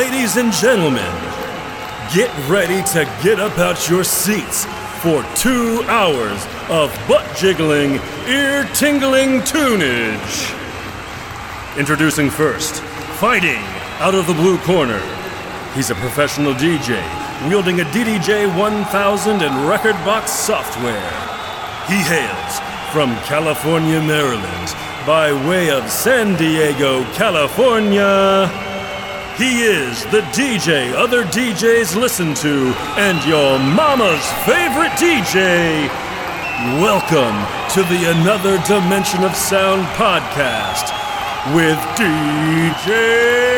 Ladies and gentlemen, get ready to get up out your seats for two hours of butt jiggling, ear tingling tunage. Introducing first, fighting out of the blue corner. He's a professional DJ, wielding a DDJ 1000 and record box software. He hails from California, Maryland, by way of San Diego, California. He is the DJ other DJs listen to and your mama's favorite DJ. Welcome to the Another Dimension of Sound podcast with DJ.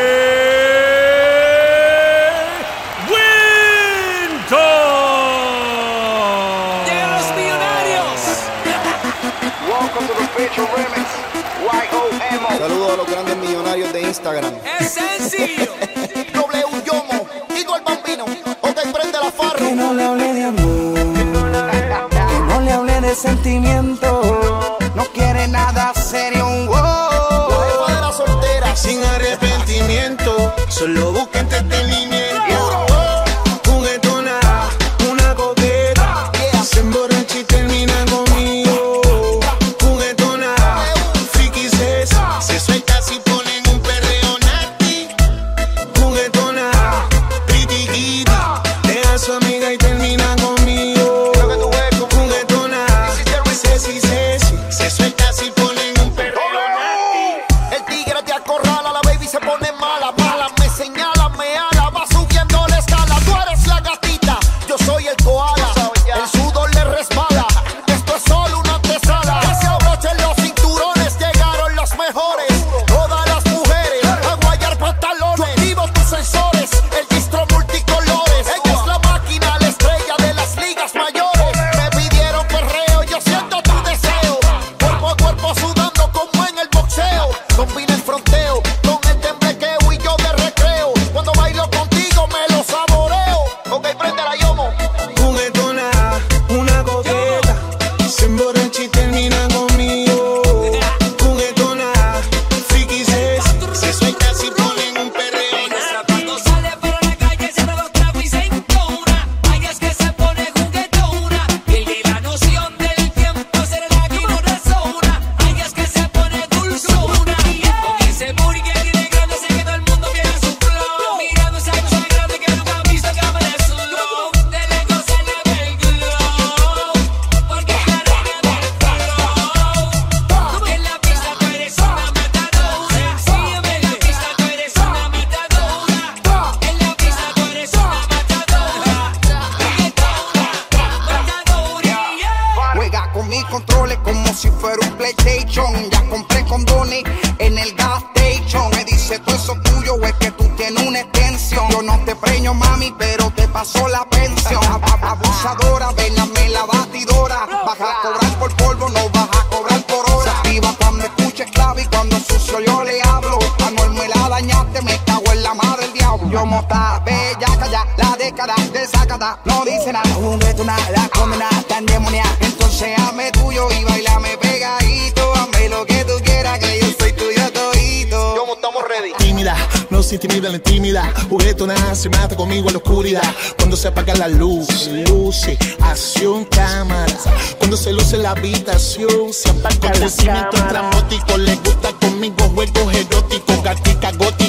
se intimida, la intimida. Juguetona se mata conmigo en la oscuridad. Cuando se apaga la luz, luce, acción, cámara. Cuando se luce la habitación, se apaga la cámara. Acontecimiento trambótico, le gusta conmigo juegos eróticos, gatica, gótica.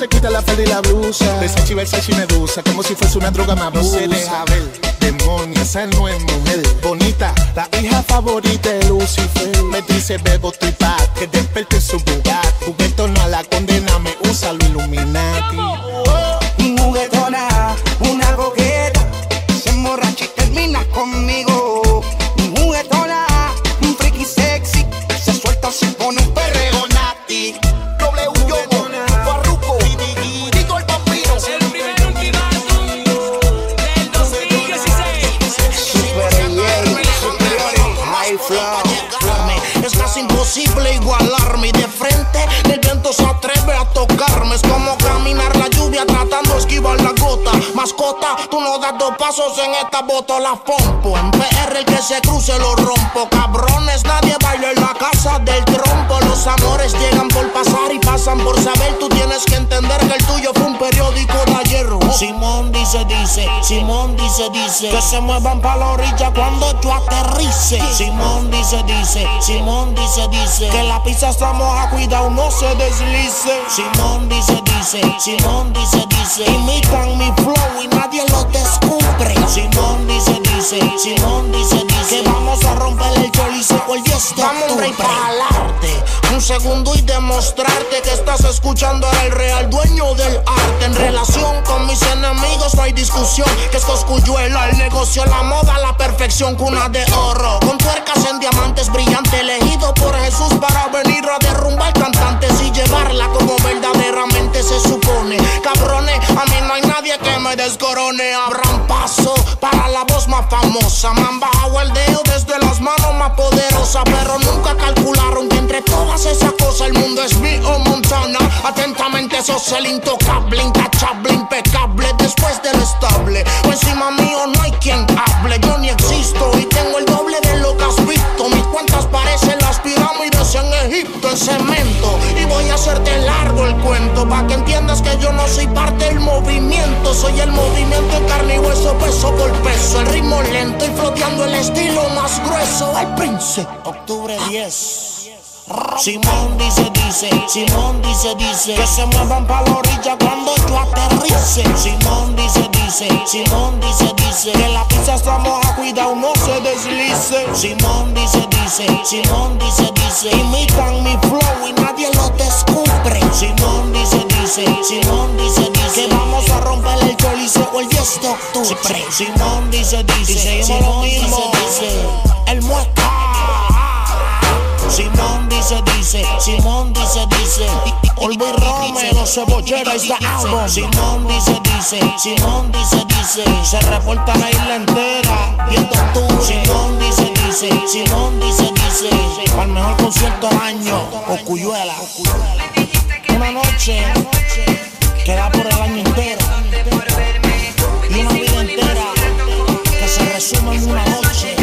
se quita la falda y la blusa. Versace, Versace y Medusa, como si fuese una droga más No se deja ver, demonio, esa no es mujer. Bonita, la hija favorita de Lucifer. Me dice bebo tripa, que despierte su bugat. Juguetona a la condena, me usa lo Illuminati. Dos pasos en esta botola pompo. En PR el que se cruce lo rompo. Cabrones, nadie baila en la casa del trompo. Los amores llegan por pasar y pasan por saber. Tú tienes que entender que el tuyo fue un periódico de ayer. Simón dice, dice, Simón dice, dice. Que se muevan pa' la orilla cuando yo aterrice. Simón dice, dice, Simón dice, dice. Que la pizza está moja, cuidado, no se deslice. Simón dice, dice, Simón dice, dice. Imitan mi flow y nadie lo descubre. Simón dice, dice, Simón dice, dice. Que vamos a romper el choliseo el 10 de Vamos a jalarte un segundo y demostrarte que estás escuchando al real dueño del arte. En relación con mis enemigos no hay discusión. Que es coscuyuela, el negocio, la moda, la perfección, cuna de oro. Con tuercas en diamantes brillantes, elegido por Jesús para venir a derrumbar cantantes y llevarla como verdaderamente se supone. Cabrones, a mí no hay nadie que me descorone. Abran paso para la voz más famosa. Me han bajado el dedo desde las manos más poderosas, pero nunca calcularon que entre todas esas cosas el mundo es mío, Montana. Atentamente sos el intocable, intachable, impecable después del estable. O encima mío no hay quien hable, yo ni existo y tengo el doble de lo que has visto. Mis cuentas parecen pirámides en Egipto en cemento. Y voy a hacerte largo el cuento para que entiendas que yo no soy parte del movimiento. Soy el movimiento en carne y hueso, peso por peso. El ritmo lento y floteando el estilo más grueso. El Prince, octubre 10. Simón dice, dice, Simón dice, dice Que se muevan pa' la orilla cuando yo aterrice Simón dice, dice, Simón dice, dice Que la pizza está moja, cuidado, no se deslice Simón dice, dice, Simón dice, dice Imitan mi flow y nadie lo descubre Simón dice, dice, Simón dice, dice Que vamos a romper el coliseo el 10 de octubre Simón dice, dice, Simón dice, dice El muesca Simón dice, dice, Simón dice, dice. Olvo y Rome, los cebolleros is the album. Simón dice, dice, Simón dice, dice. Se reporta la isla entera, viendo tú. Simón dice, dice, Simón dice, dice. Para el mejor concierto del año, Ocuyuela. Una noche que da por el año entero. Y una vida entera que se resume en una noche.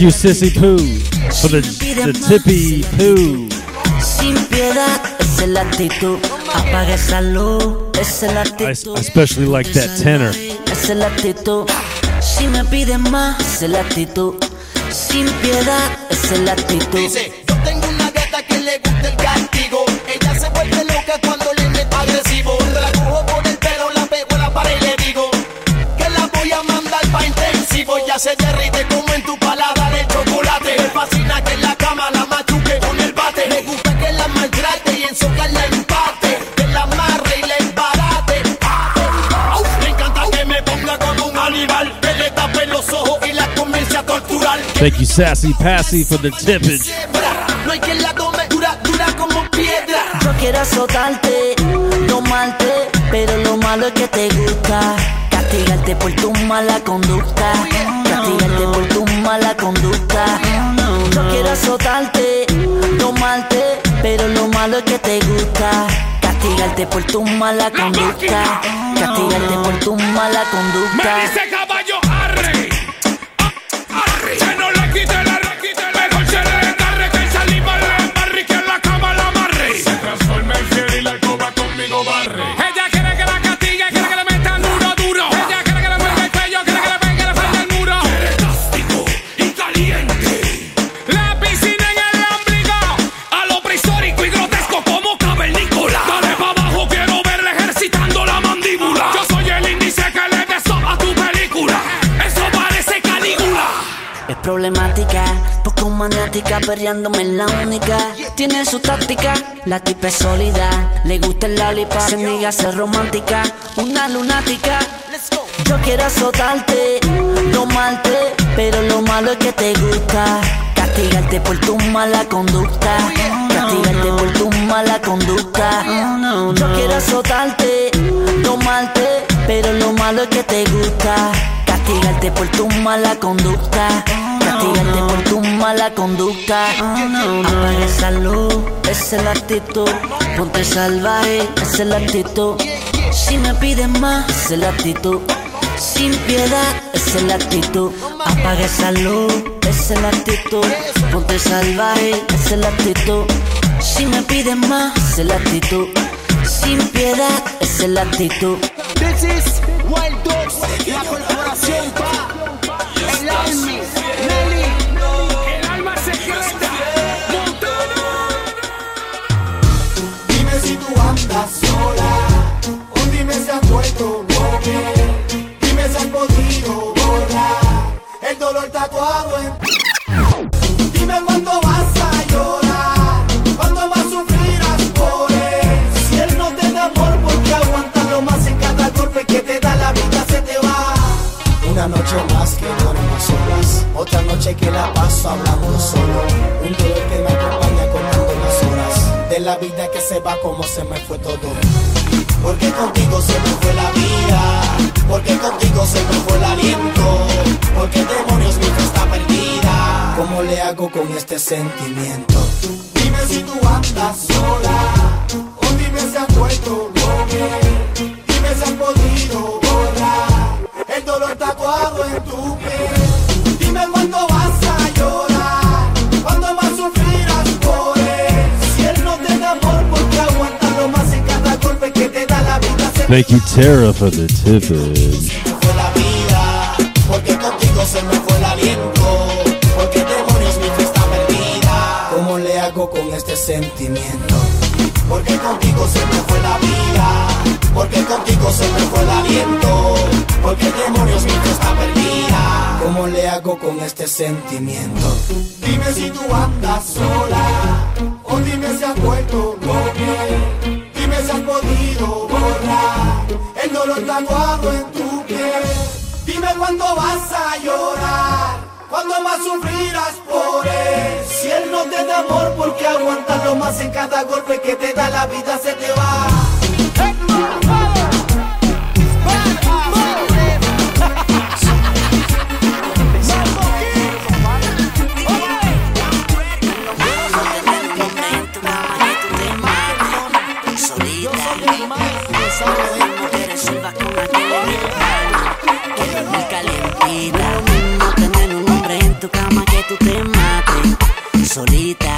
You, Sissy Pooh, for the, the tippy poo. Sin es la es la I especially like that tenor. Si me más, es actitud. Sin piedad, es actitud. Thank you, Sassy Passy, for the tippage. No hay quien la tome dura, dura como piedra. Yo quiero azotarte, tomarte, pero lo malo es que te gusta. Castigarte por tu mala conducta. Castigarte por tu mala conducta. Yo quiero azotarte, tomarte, pero lo malo es que te gusta. Castigarte por tu mala conducta. Castigarte por tu mala conducta. Problemática, poco maniática, perreándome en la única. Tiene su táctica, la tipa es sólida. Le gusta el lollipop, se niega a ser romántica. Una lunática. Yo quiero azotarte, tomarte, pero lo malo es que te gusta. Castigarte por tu mala conducta. Castigarte por tu mala conducta. Yo quiero azotarte, tomarte, pero lo malo es que te gusta. Castigarte por tu mala conducta. Castigarte por tu mala conducta. Apaga esa luz, esa es la actitud. Ponte salvaje, esa es la actitud. Si me piden más, esa es la actitud. Sin piedad, esa es la actitud. Apaga esa luz, esa es la actitud. Ponte salvaje, esa es la actitud. Si me piden más, esa es la actitud. Sin piedad, esa es la actitud. This is Wild Dogs, la corporación Una noche más que duermo a solas, otra noche que la paso hablando solo. Un dolor que me acompaña contando las horas de la vida que se va como se me fue todo. Porque contigo se me fue la vida, porque contigo se me fue el aliento, porque demonios mi fe está perdida. ¿Cómo le hago con este sentimiento? Dime si tú andas sola, o dime si has vuelto novia, demonios mi fe está perdida. ¿Cómo le hago con este sentimiento? Porque contigo se me fue la vida, porque contigo se me fue el aliento, porque demonios mi está perdida. ¿Cómo le hago con este sentimiento? Dime si tú andas sola, o dime si has vuelto tatuado en tu piel. Dime cuándo vas a llorar, cuándo más sufrirás por él. Si él no te da amor, porque aguantarlo más en cada golpe que te da la vida se te va. Yo soy solita.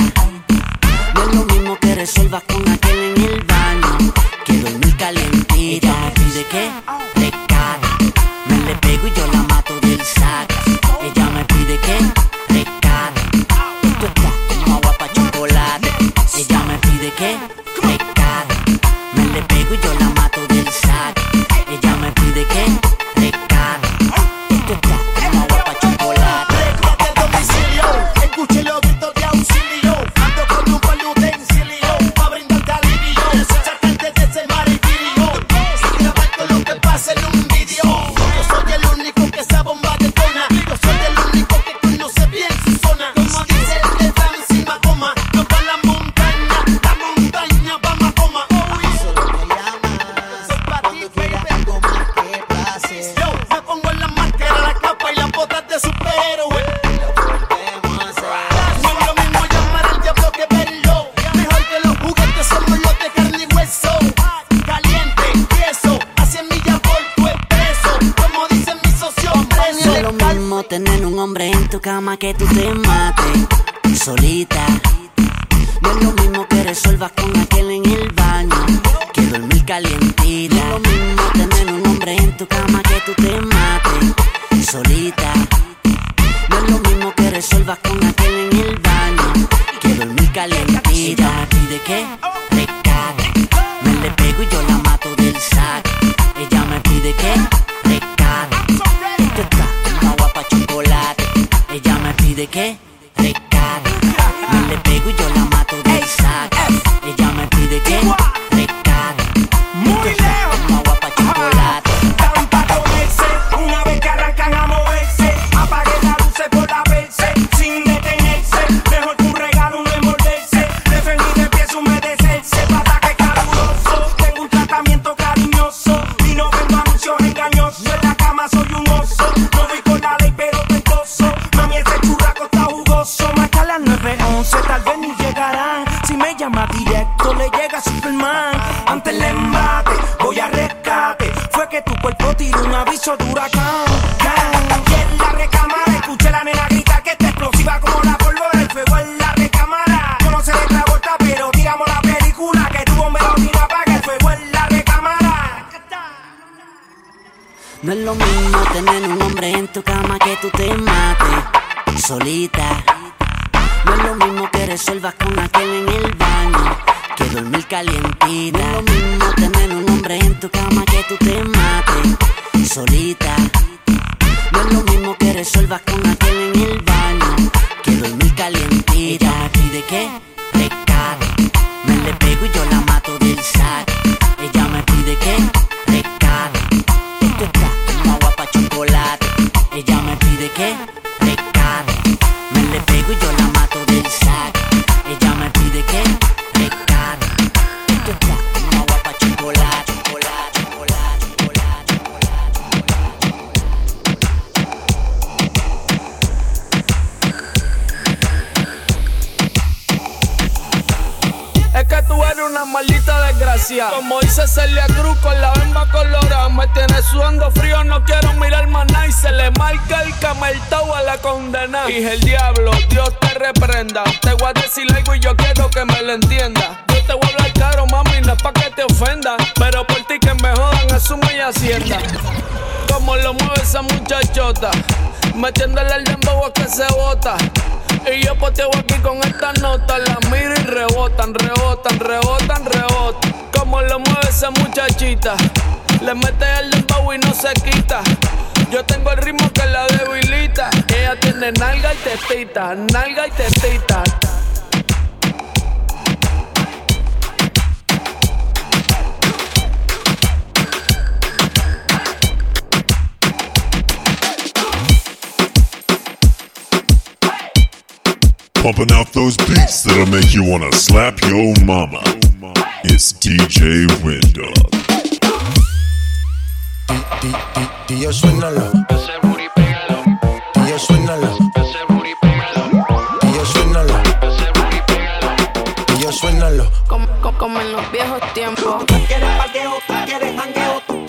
Dije el diablo, Dios te reprenda. Te voy a decir algo y yo quiero que me lo entienda. Yo te voy a hablar caro, mami, no es pa' que te ofenda. Pero por ti que me jodan, asumo y hacienda. Como lo mueve esa muchachota, metiéndole el dembow a que se bota. Y yo poteo aquí con esta nota, la miro y rebotan, rebotan, rebotan, rebotan. Como lo mueve esa muchachita, le mete el dembow y no se quita. Yo tengo el ritmo que la debilita. Ella tiene nalga y tetita, nalga y tetita. Pumping out those beats that'll make you wanna slap your mama. It's DJ Window. Tío, suénalo. Ese booty pégalo. Tío, suénalo. Ese booty pégalo. Tío, suénalo. Ese booty pégalo. Tío, suénalo. Como, en los viejos tiempos. Tú quieres paqueo, tú quieres jangueo, tú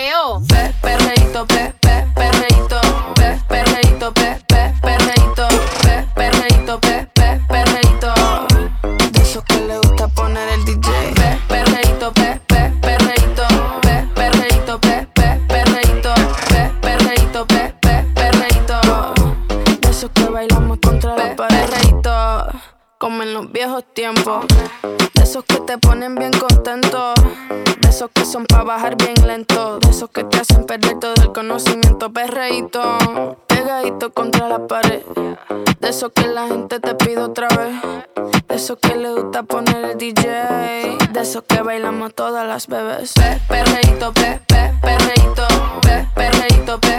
perreo. Pe, perreito, pe, pe, perreito, pe, perreito, pe, pe, perreito, pe, perreito, pe, pe, perreito. De esos que le gusta poner el DJ. Pe, perreito, pe, pe, perreito, pe, perreito, pe, pe, perreito, pe, perreito, pe, pe, perreito. De esos que bailamos contra la pared. Perreito, como en los viejos tiempos. De esos que te ponen bien contento. De esos que son para bajar bien pegadito, pegadito contra la pared. De eso que la gente te pide otra vez. De eso que le gusta poner el DJ. De eso que bailamos todas las bebés. Pe, pe, pe, perreíto, pe, perreíto, pe.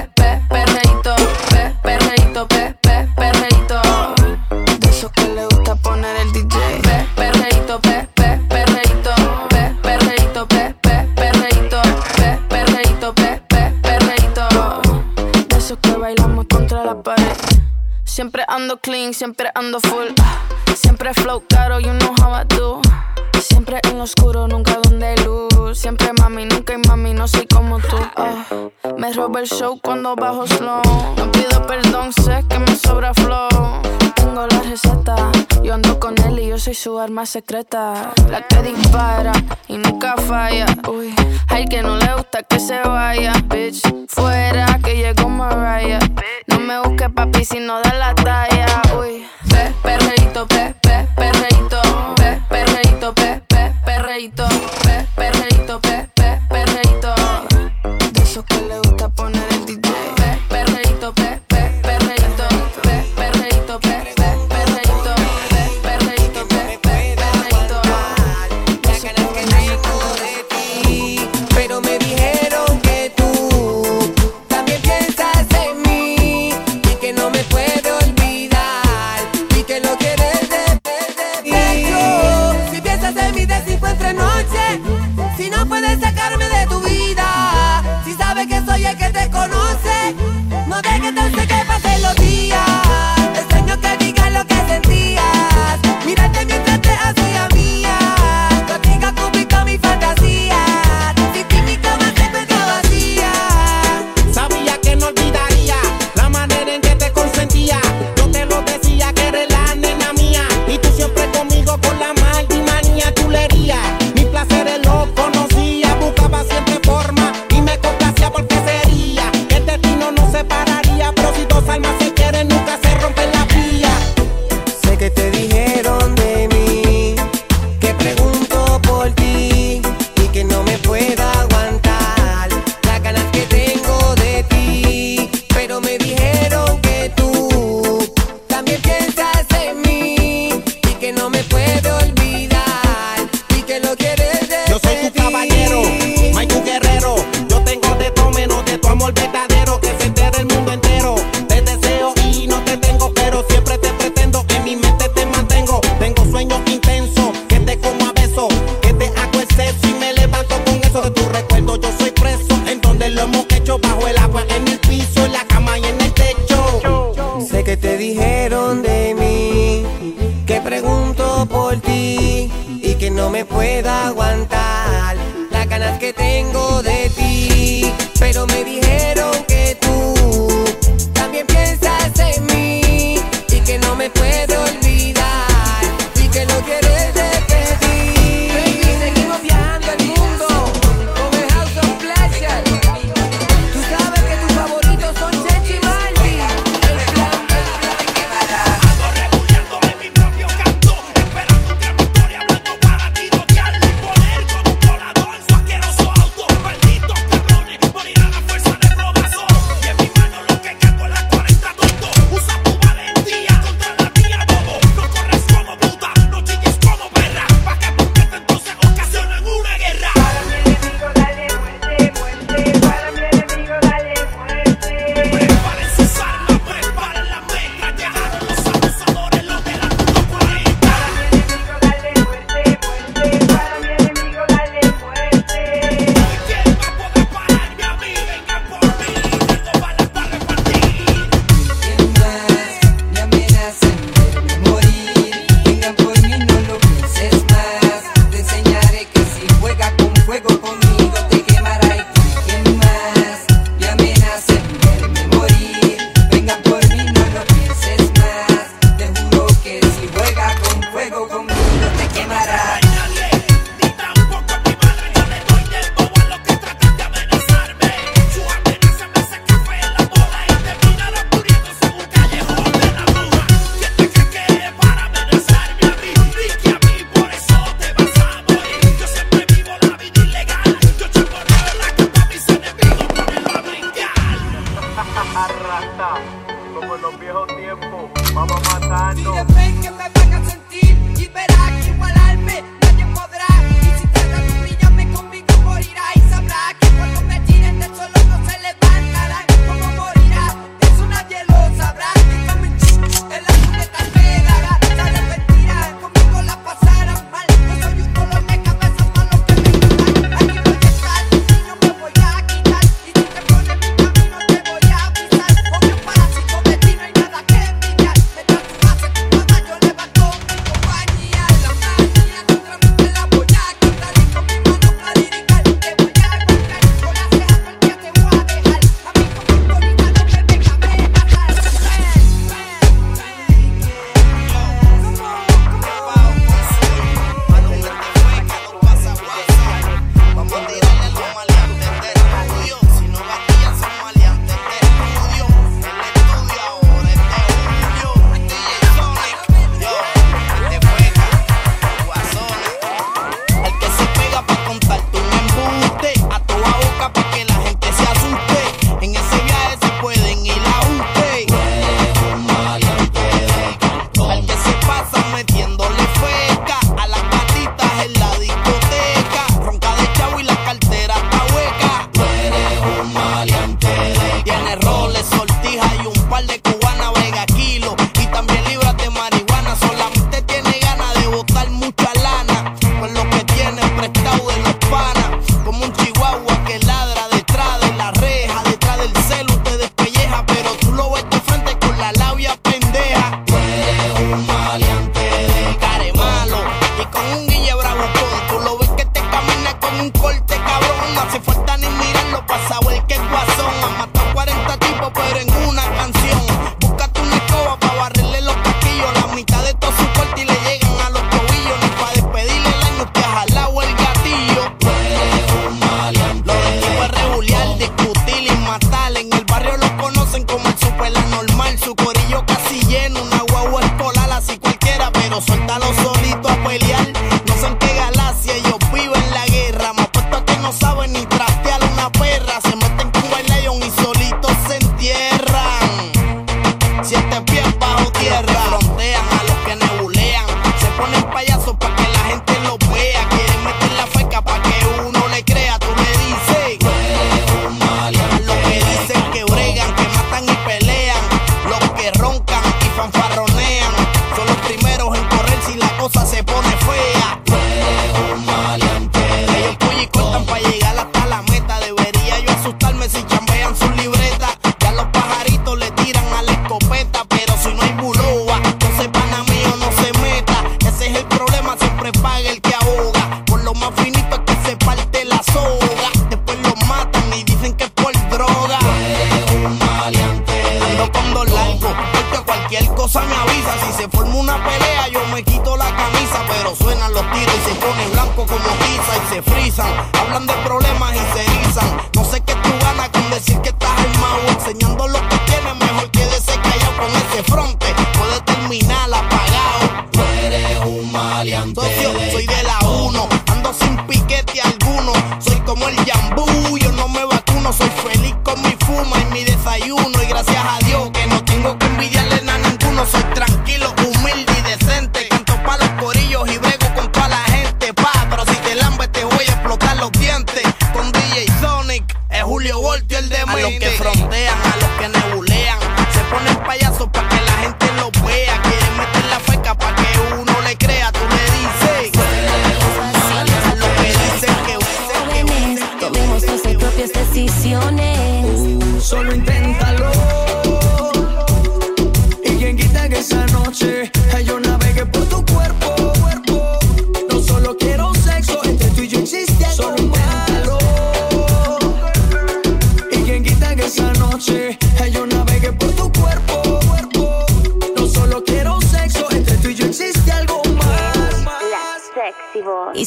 Siempre ando clean, siempre ando full. Ah, siempre flow caro, you know how I do. Siempre en lo oscuro, nunca donde luz. Siempre mami, nunca hay mami, no soy como tú. Ah, me roba el show cuando bajo slow. No pido perdón, sé que me sobra flow. Tengo la receta, yo ando con él y yo soy su arma secreta. La que dispara y nunca falla. Uy, hay que no le gusta que se vaya. Bitch, fuera que llegó Mariah. No me busques papi si no da la talla. Uy, pe, perreito, pe, pe, perreito pleito.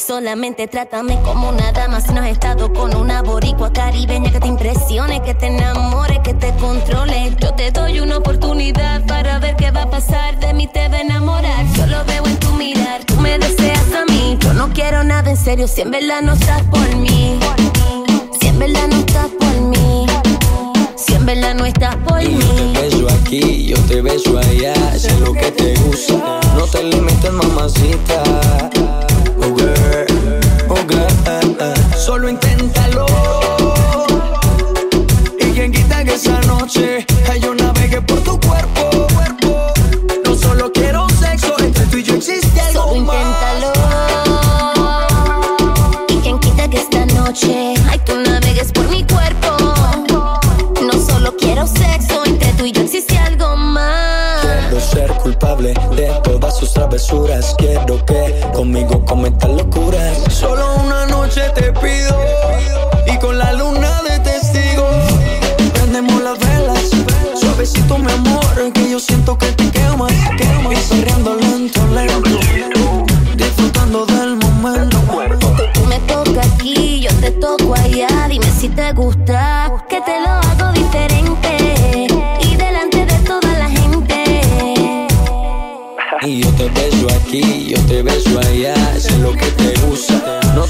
Solamente trátame como una dama si no has estado con una boricua caribeña que te impresione, que te enamore, que te controle. Yo te doy una oportunidad para ver qué va a pasar. De mí te va a enamorar. Yo lo veo en tu mirar. Tú me deseas a mí. Yo no quiero nada en serio si en verdad no estás por mí. Si en verdad no estás por mí. Si en verdad no estás por Y yo mí. te beso aquí, yo te beso allá, sé lo que te gusta, no te limites mamacita. Oh girl, oh girl, solo inténtalo. Y quien quita que esa noche sus travesuras. Quiero que conmigo cometas locuras. Solo una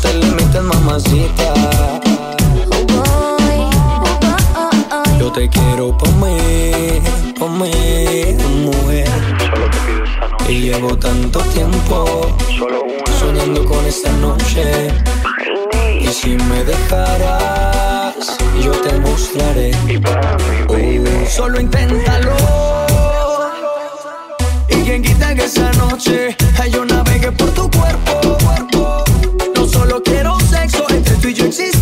te limites, mamacita. Yo te quiero por mí, por mí, mujer. Y llevo tanto tiempo soñando con esta noche. Y si me dejarás, yo te mostraré. Uh, solo inténtalo. Y quien quita que esa noche yo navegue por tu cuerpo, sexo, entre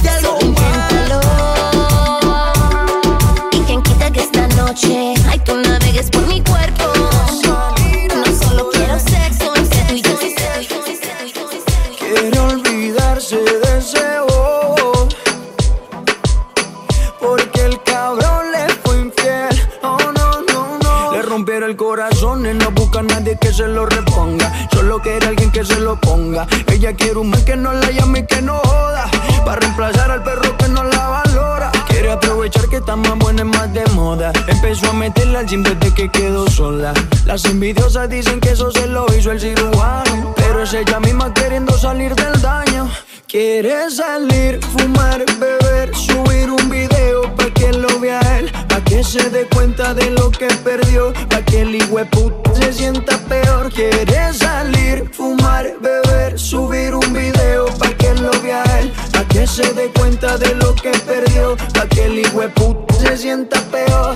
Las envidiosas dicen que eso se lo hizo el cirujano Pero es ella misma queriendo salir del daño Quiere salir, fumar, beber, subir un video pa' que lo vea él, pa' que se dé cuenta de lo que perdió, pa' que el hijueput se sienta peor. Quiere salir, fumar, beber, subir un video pa' que lo vea él, pa' que se dé cuenta de lo que perdió, pa' que el hijueput se sienta peor.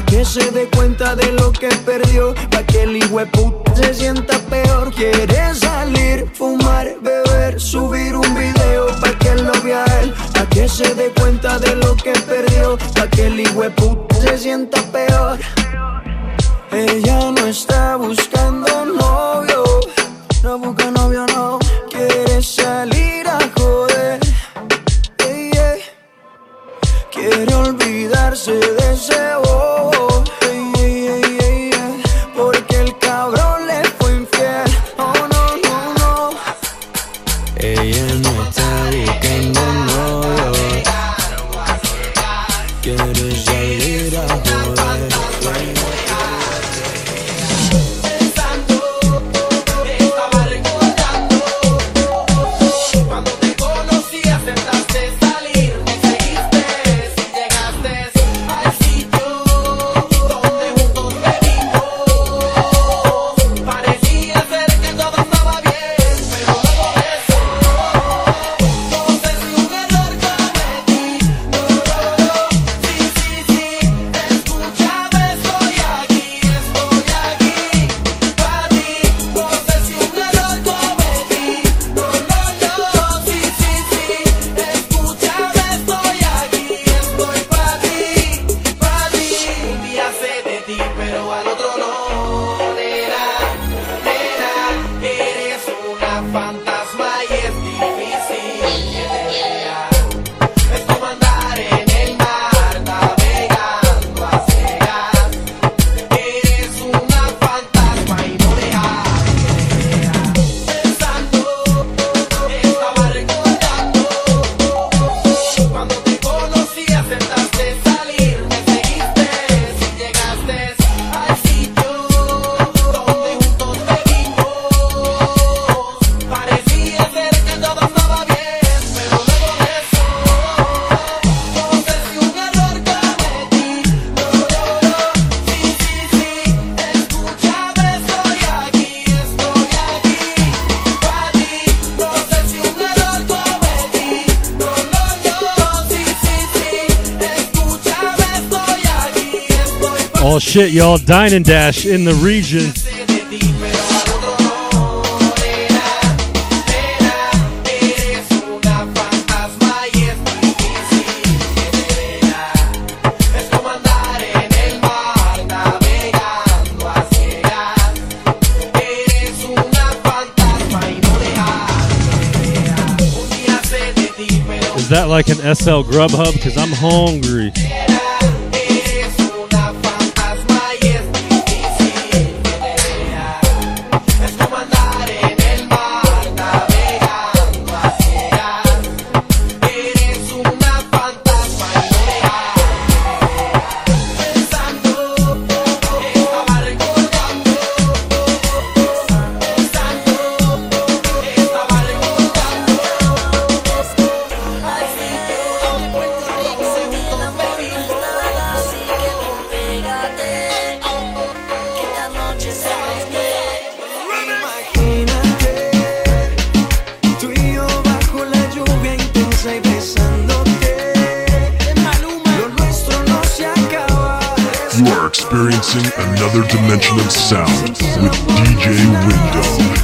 pa' que se dé cuenta de lo que perdió, pa' que el hijueput se sienta peor. Quiere salir, fumar, beber, subir un video pa' que lo vea él, pa' que se dé cuenta de lo que perdió, pa' que el hijueput se sienta peor. Ella no está buscando novio, no busca novio, no. Quiere salir a joder, yeah, yeah. Quiere olvidarse de ese bobo, shit, y'all. Dine and Dash in the region. Is that like an SL Grubhub? Because I'm hungry. Experiencing another dimension of sound with DJ Window.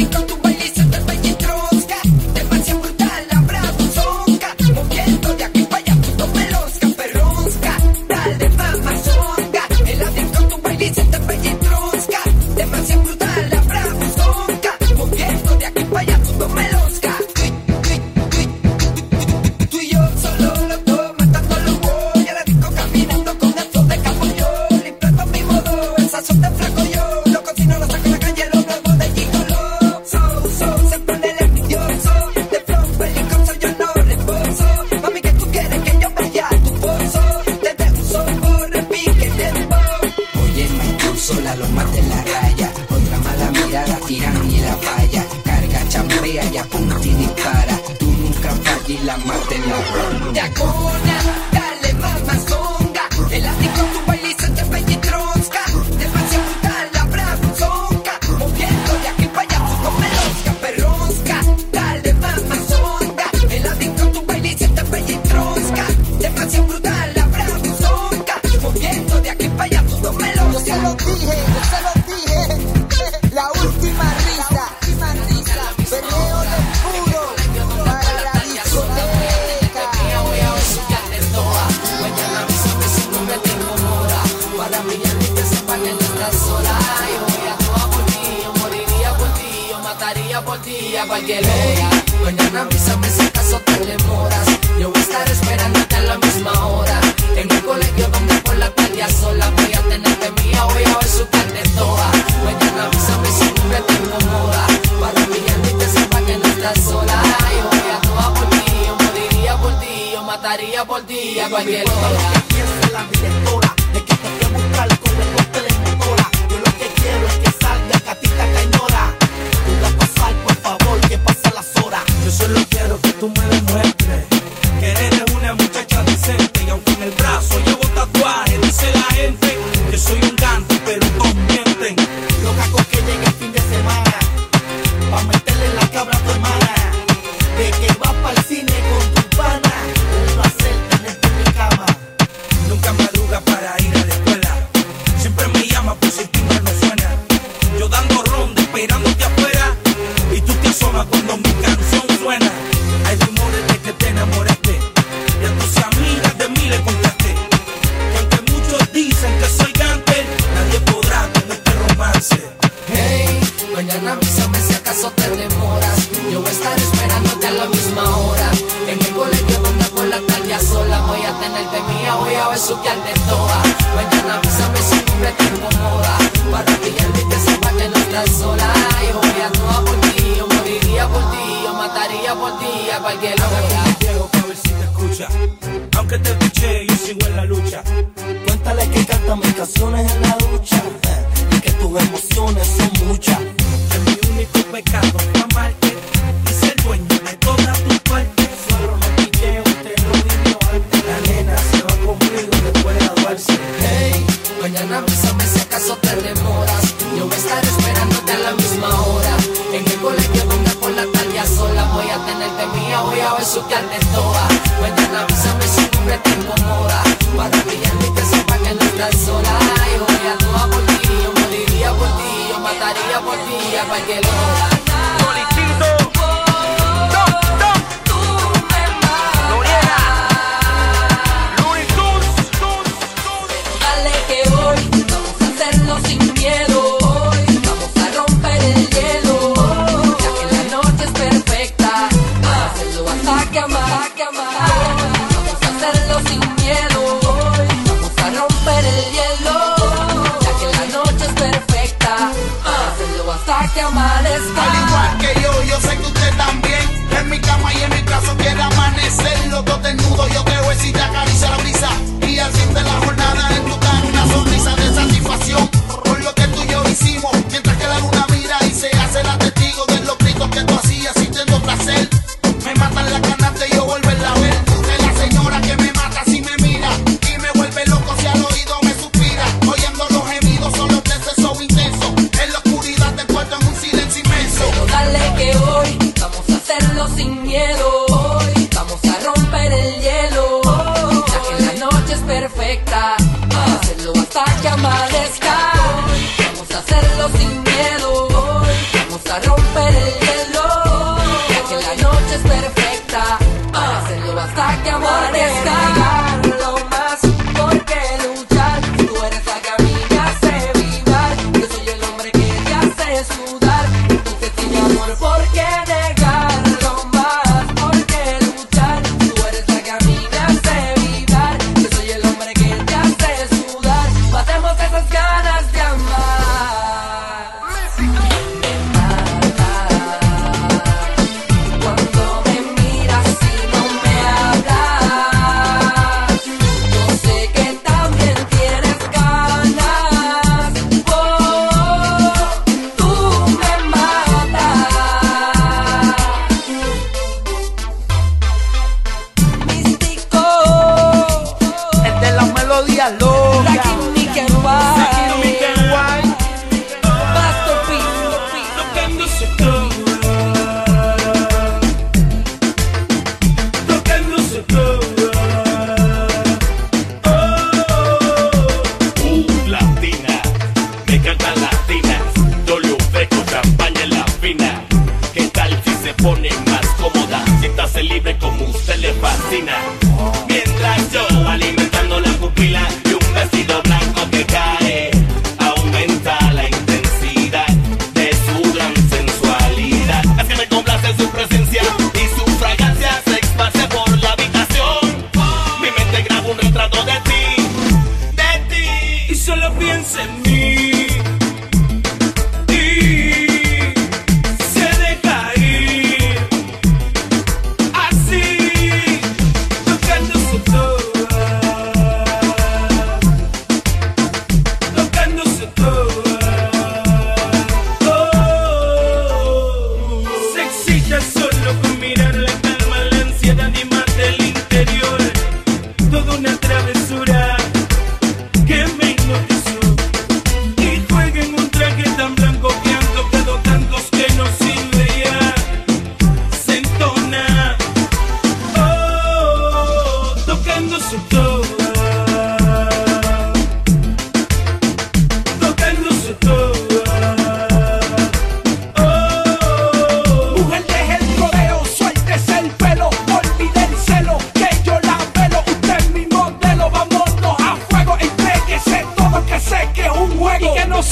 pick up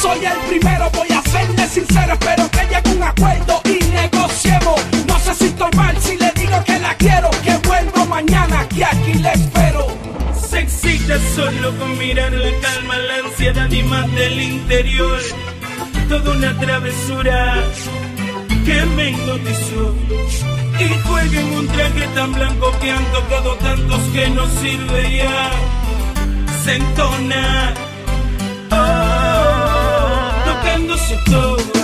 soy el primero, voy a serme sincero. Espero que llegue un acuerdo y negociemos. No sé si mal, si le digo que la quiero. Que vuelvo mañana, que aquí le espero. Se excita solo con mirar la calma, la ansiedad y más del interior. Toda una travesura que me hipnotizó. Y juega en un traje tan blanco que han tocado tantos que no sirve ya. Se entona should do.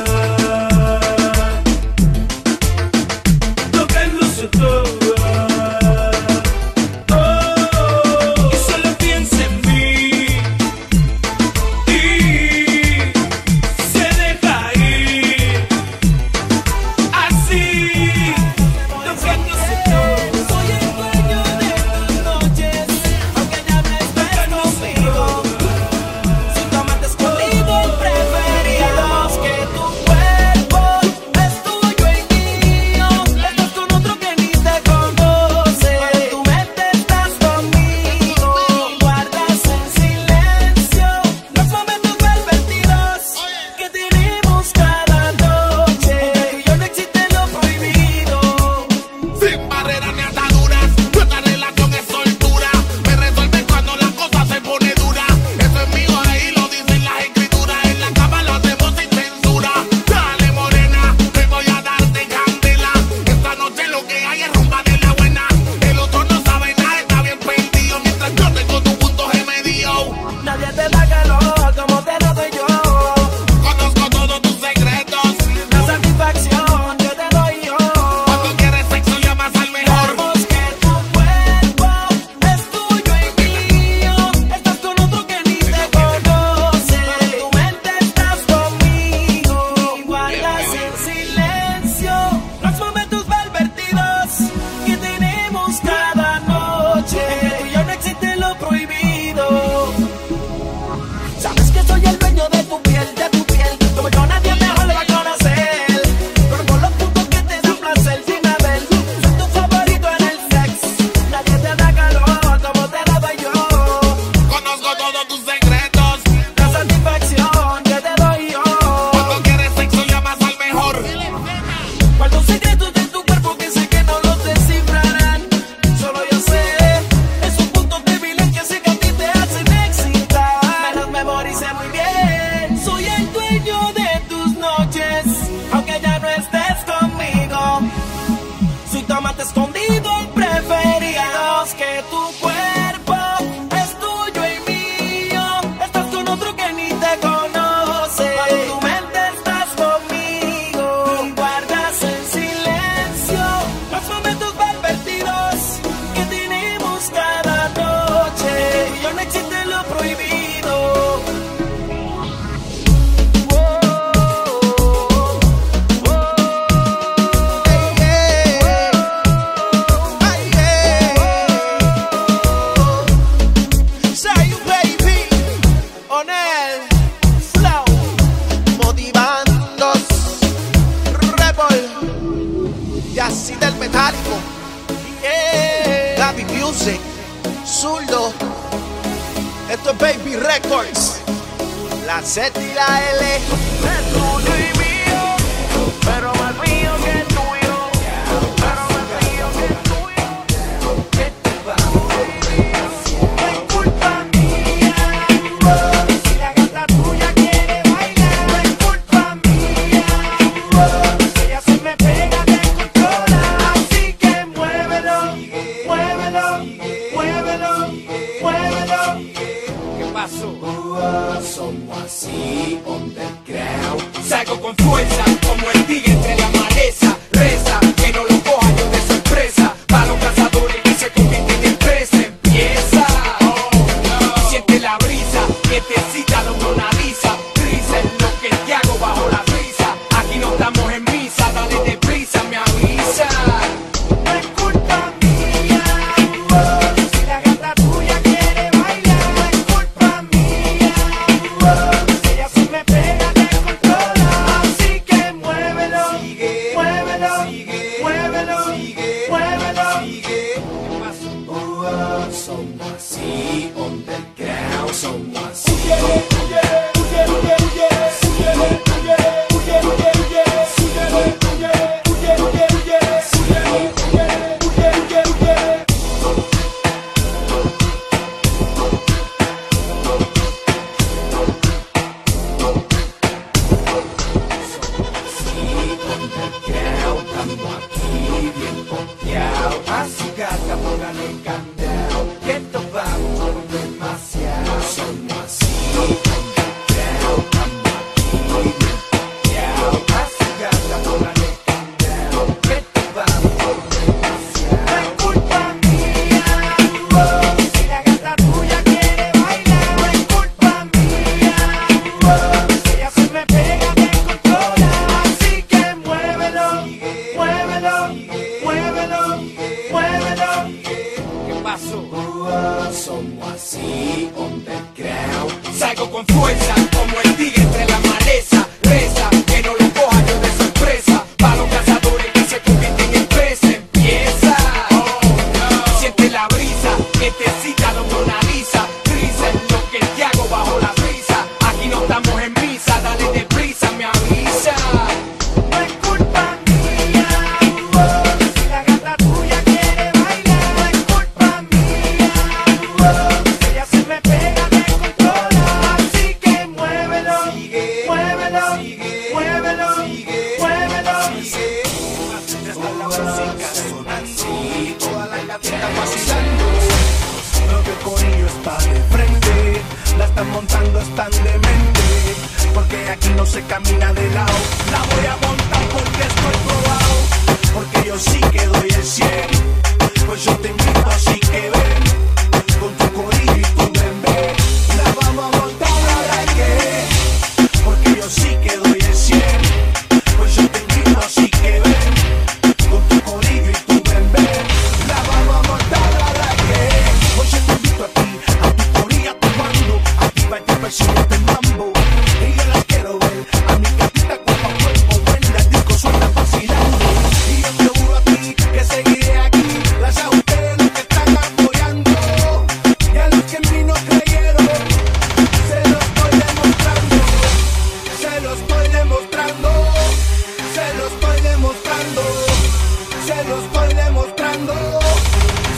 se lo estoy demostrando,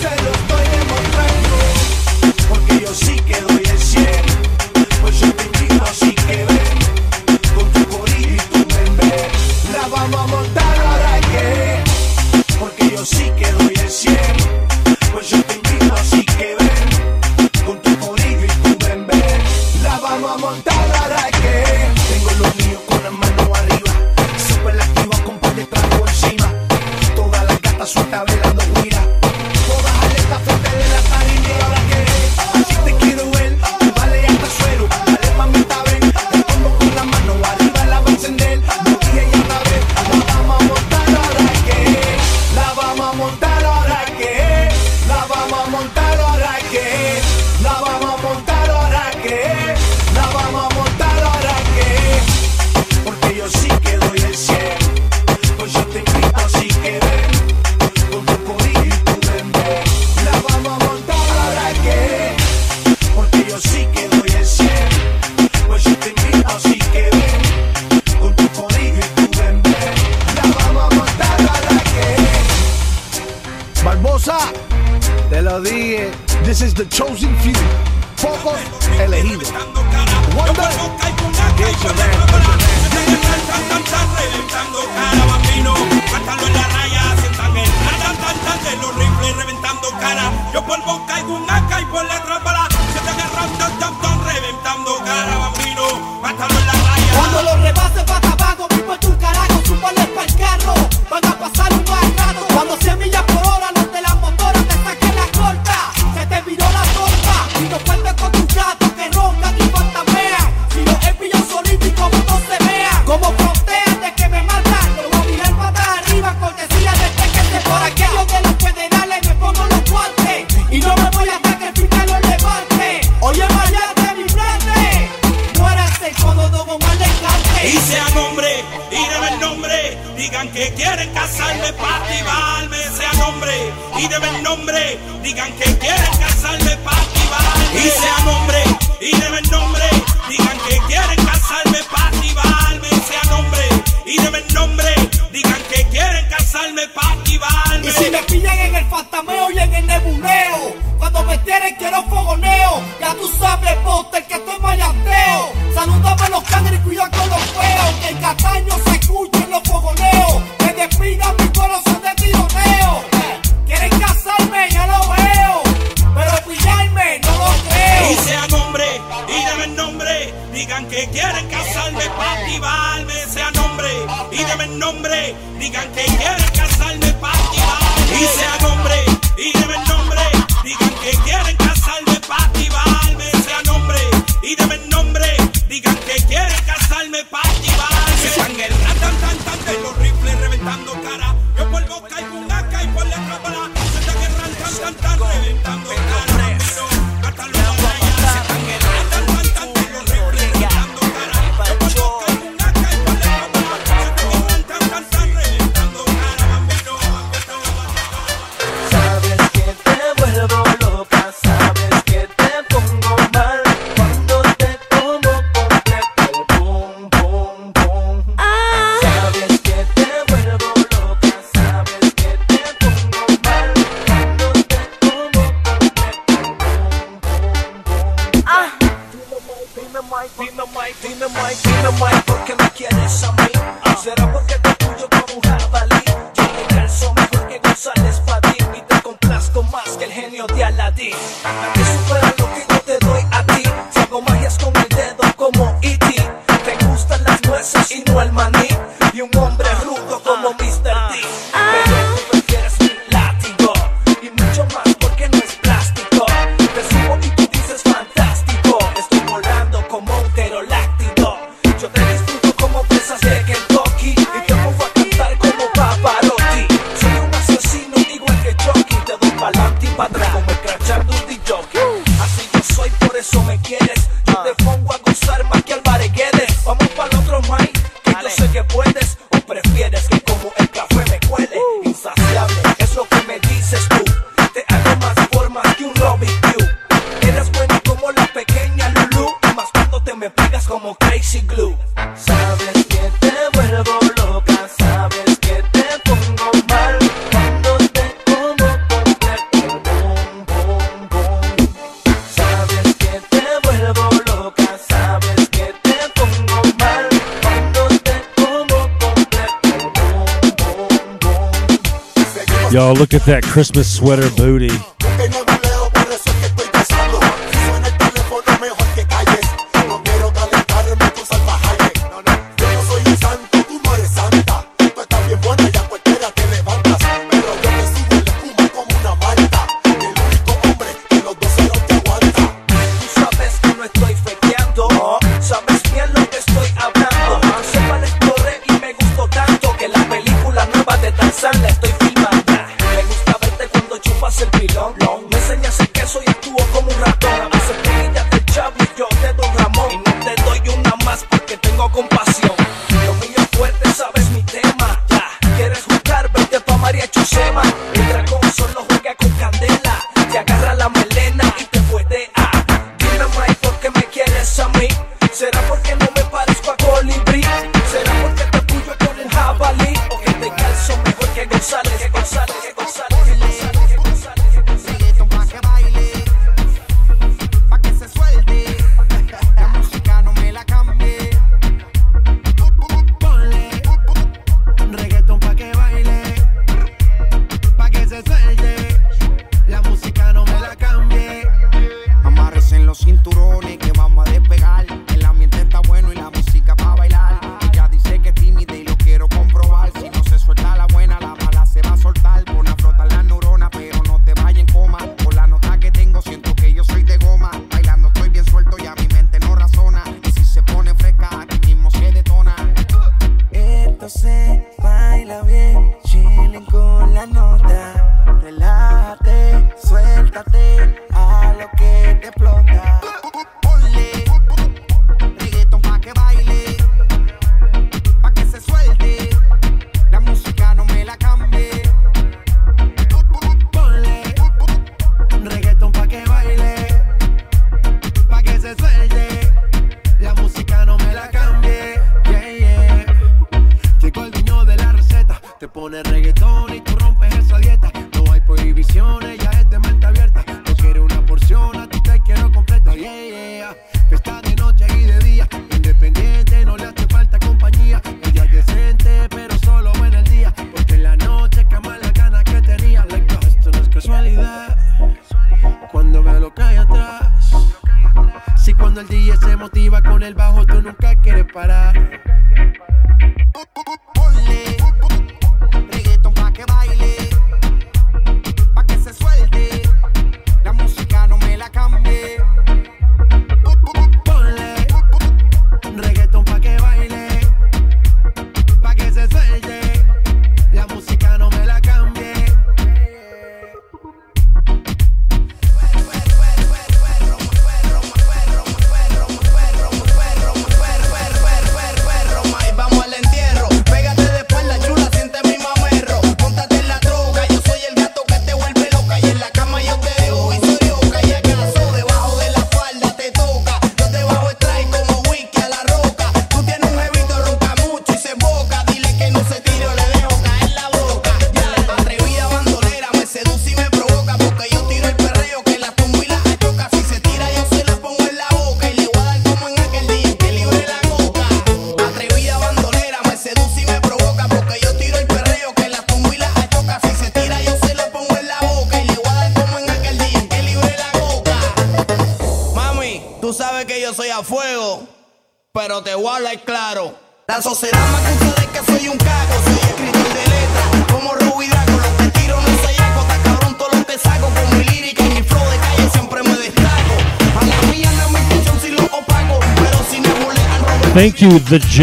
se lo estoy demostrando, porque yo sí que doy mic, my, the mic, in the mic, porque me quieres amar. Christmas sweater booty.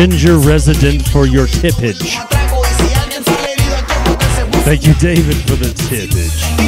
Ginger Resident for your tippage. Thank you, David, for the tippage.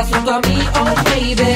Estás junto a mí, oh baby.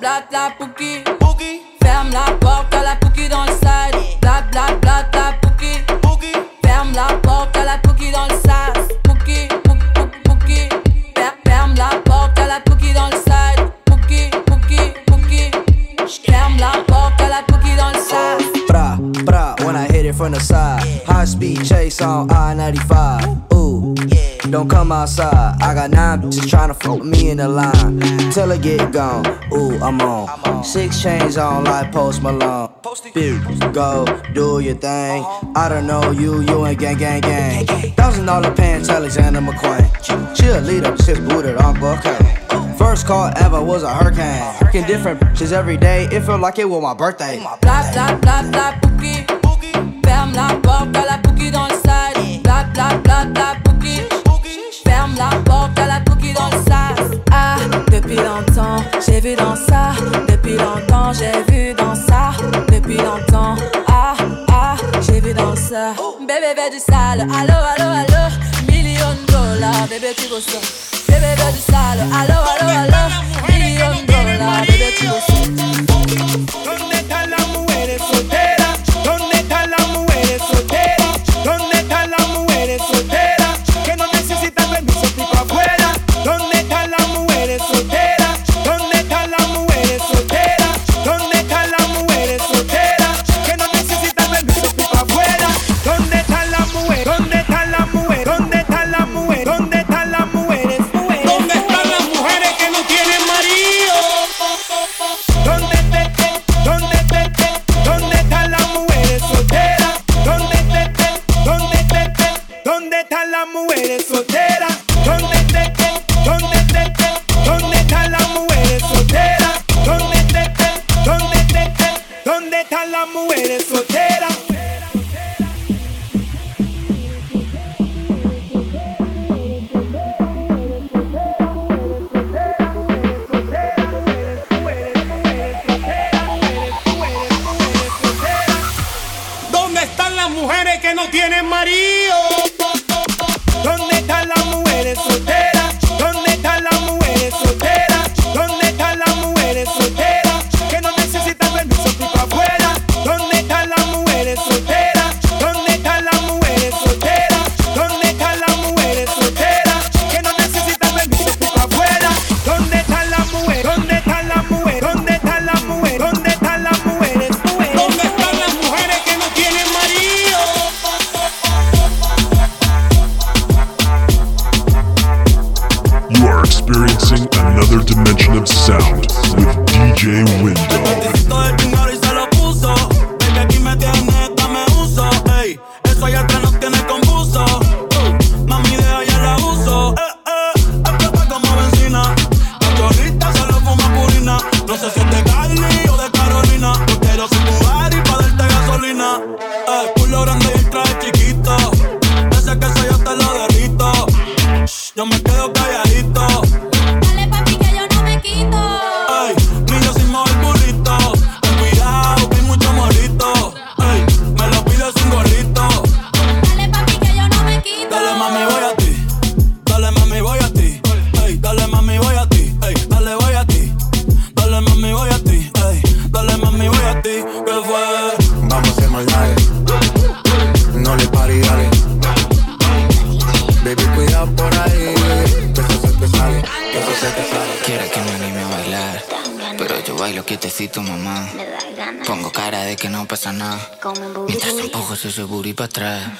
bla bla pouki. pouki. Ferme la porte à la pouki dans le sas. Bla bla bla bla pouki. pouki. Ferme la porte à la pouki dans le sas. Pouki, pouki, pouki. Ferme la porte à la pouki dans le sas. Pouki, pouki, pouki. Ferme la porte à la pouki dans le sas. Pra, pra, when I hit it from the side. High speed chase on I-95. Don't come outside. I got nine bitches trying to fuck me in the line. Till I get gone. Ooh, I'm on. Six chains on like Post Malone. Go do your thing. I don't know you, you ain't gang, gang, gang. Thousand dollar pants, Alexander McQueen. Cheerleader, six booted, on Kane. First call ever was a hurricane. Freaking different bitches every day. It felt like it was my birthday. Blah blah blah blah boogie. Ferme la porte, la boogie dans le side. Blah blah blah blah. vu dans ça depuis longtemps, j'ai vu dans ça depuis longtemps. Ah ah, j'ai vu dans ça. Bébé, bébé du sale, allo, allo, allo, million dollars, bébé, tu reçois. Bébé, bébé du sale, allo, Mientras tampoco poco se sube y para atrás.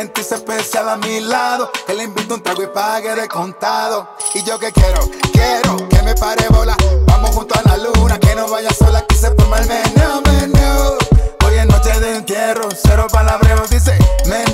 sentirse especial a mi lado. Que le invito un trago y pague de contado. Y yo que quiero, quiero que me pare bola. Vamos junto a la luna, que no vaya sola, que se forma el menú. meneo. Hoy es noche de entierro, cero palabreos, dice meneo.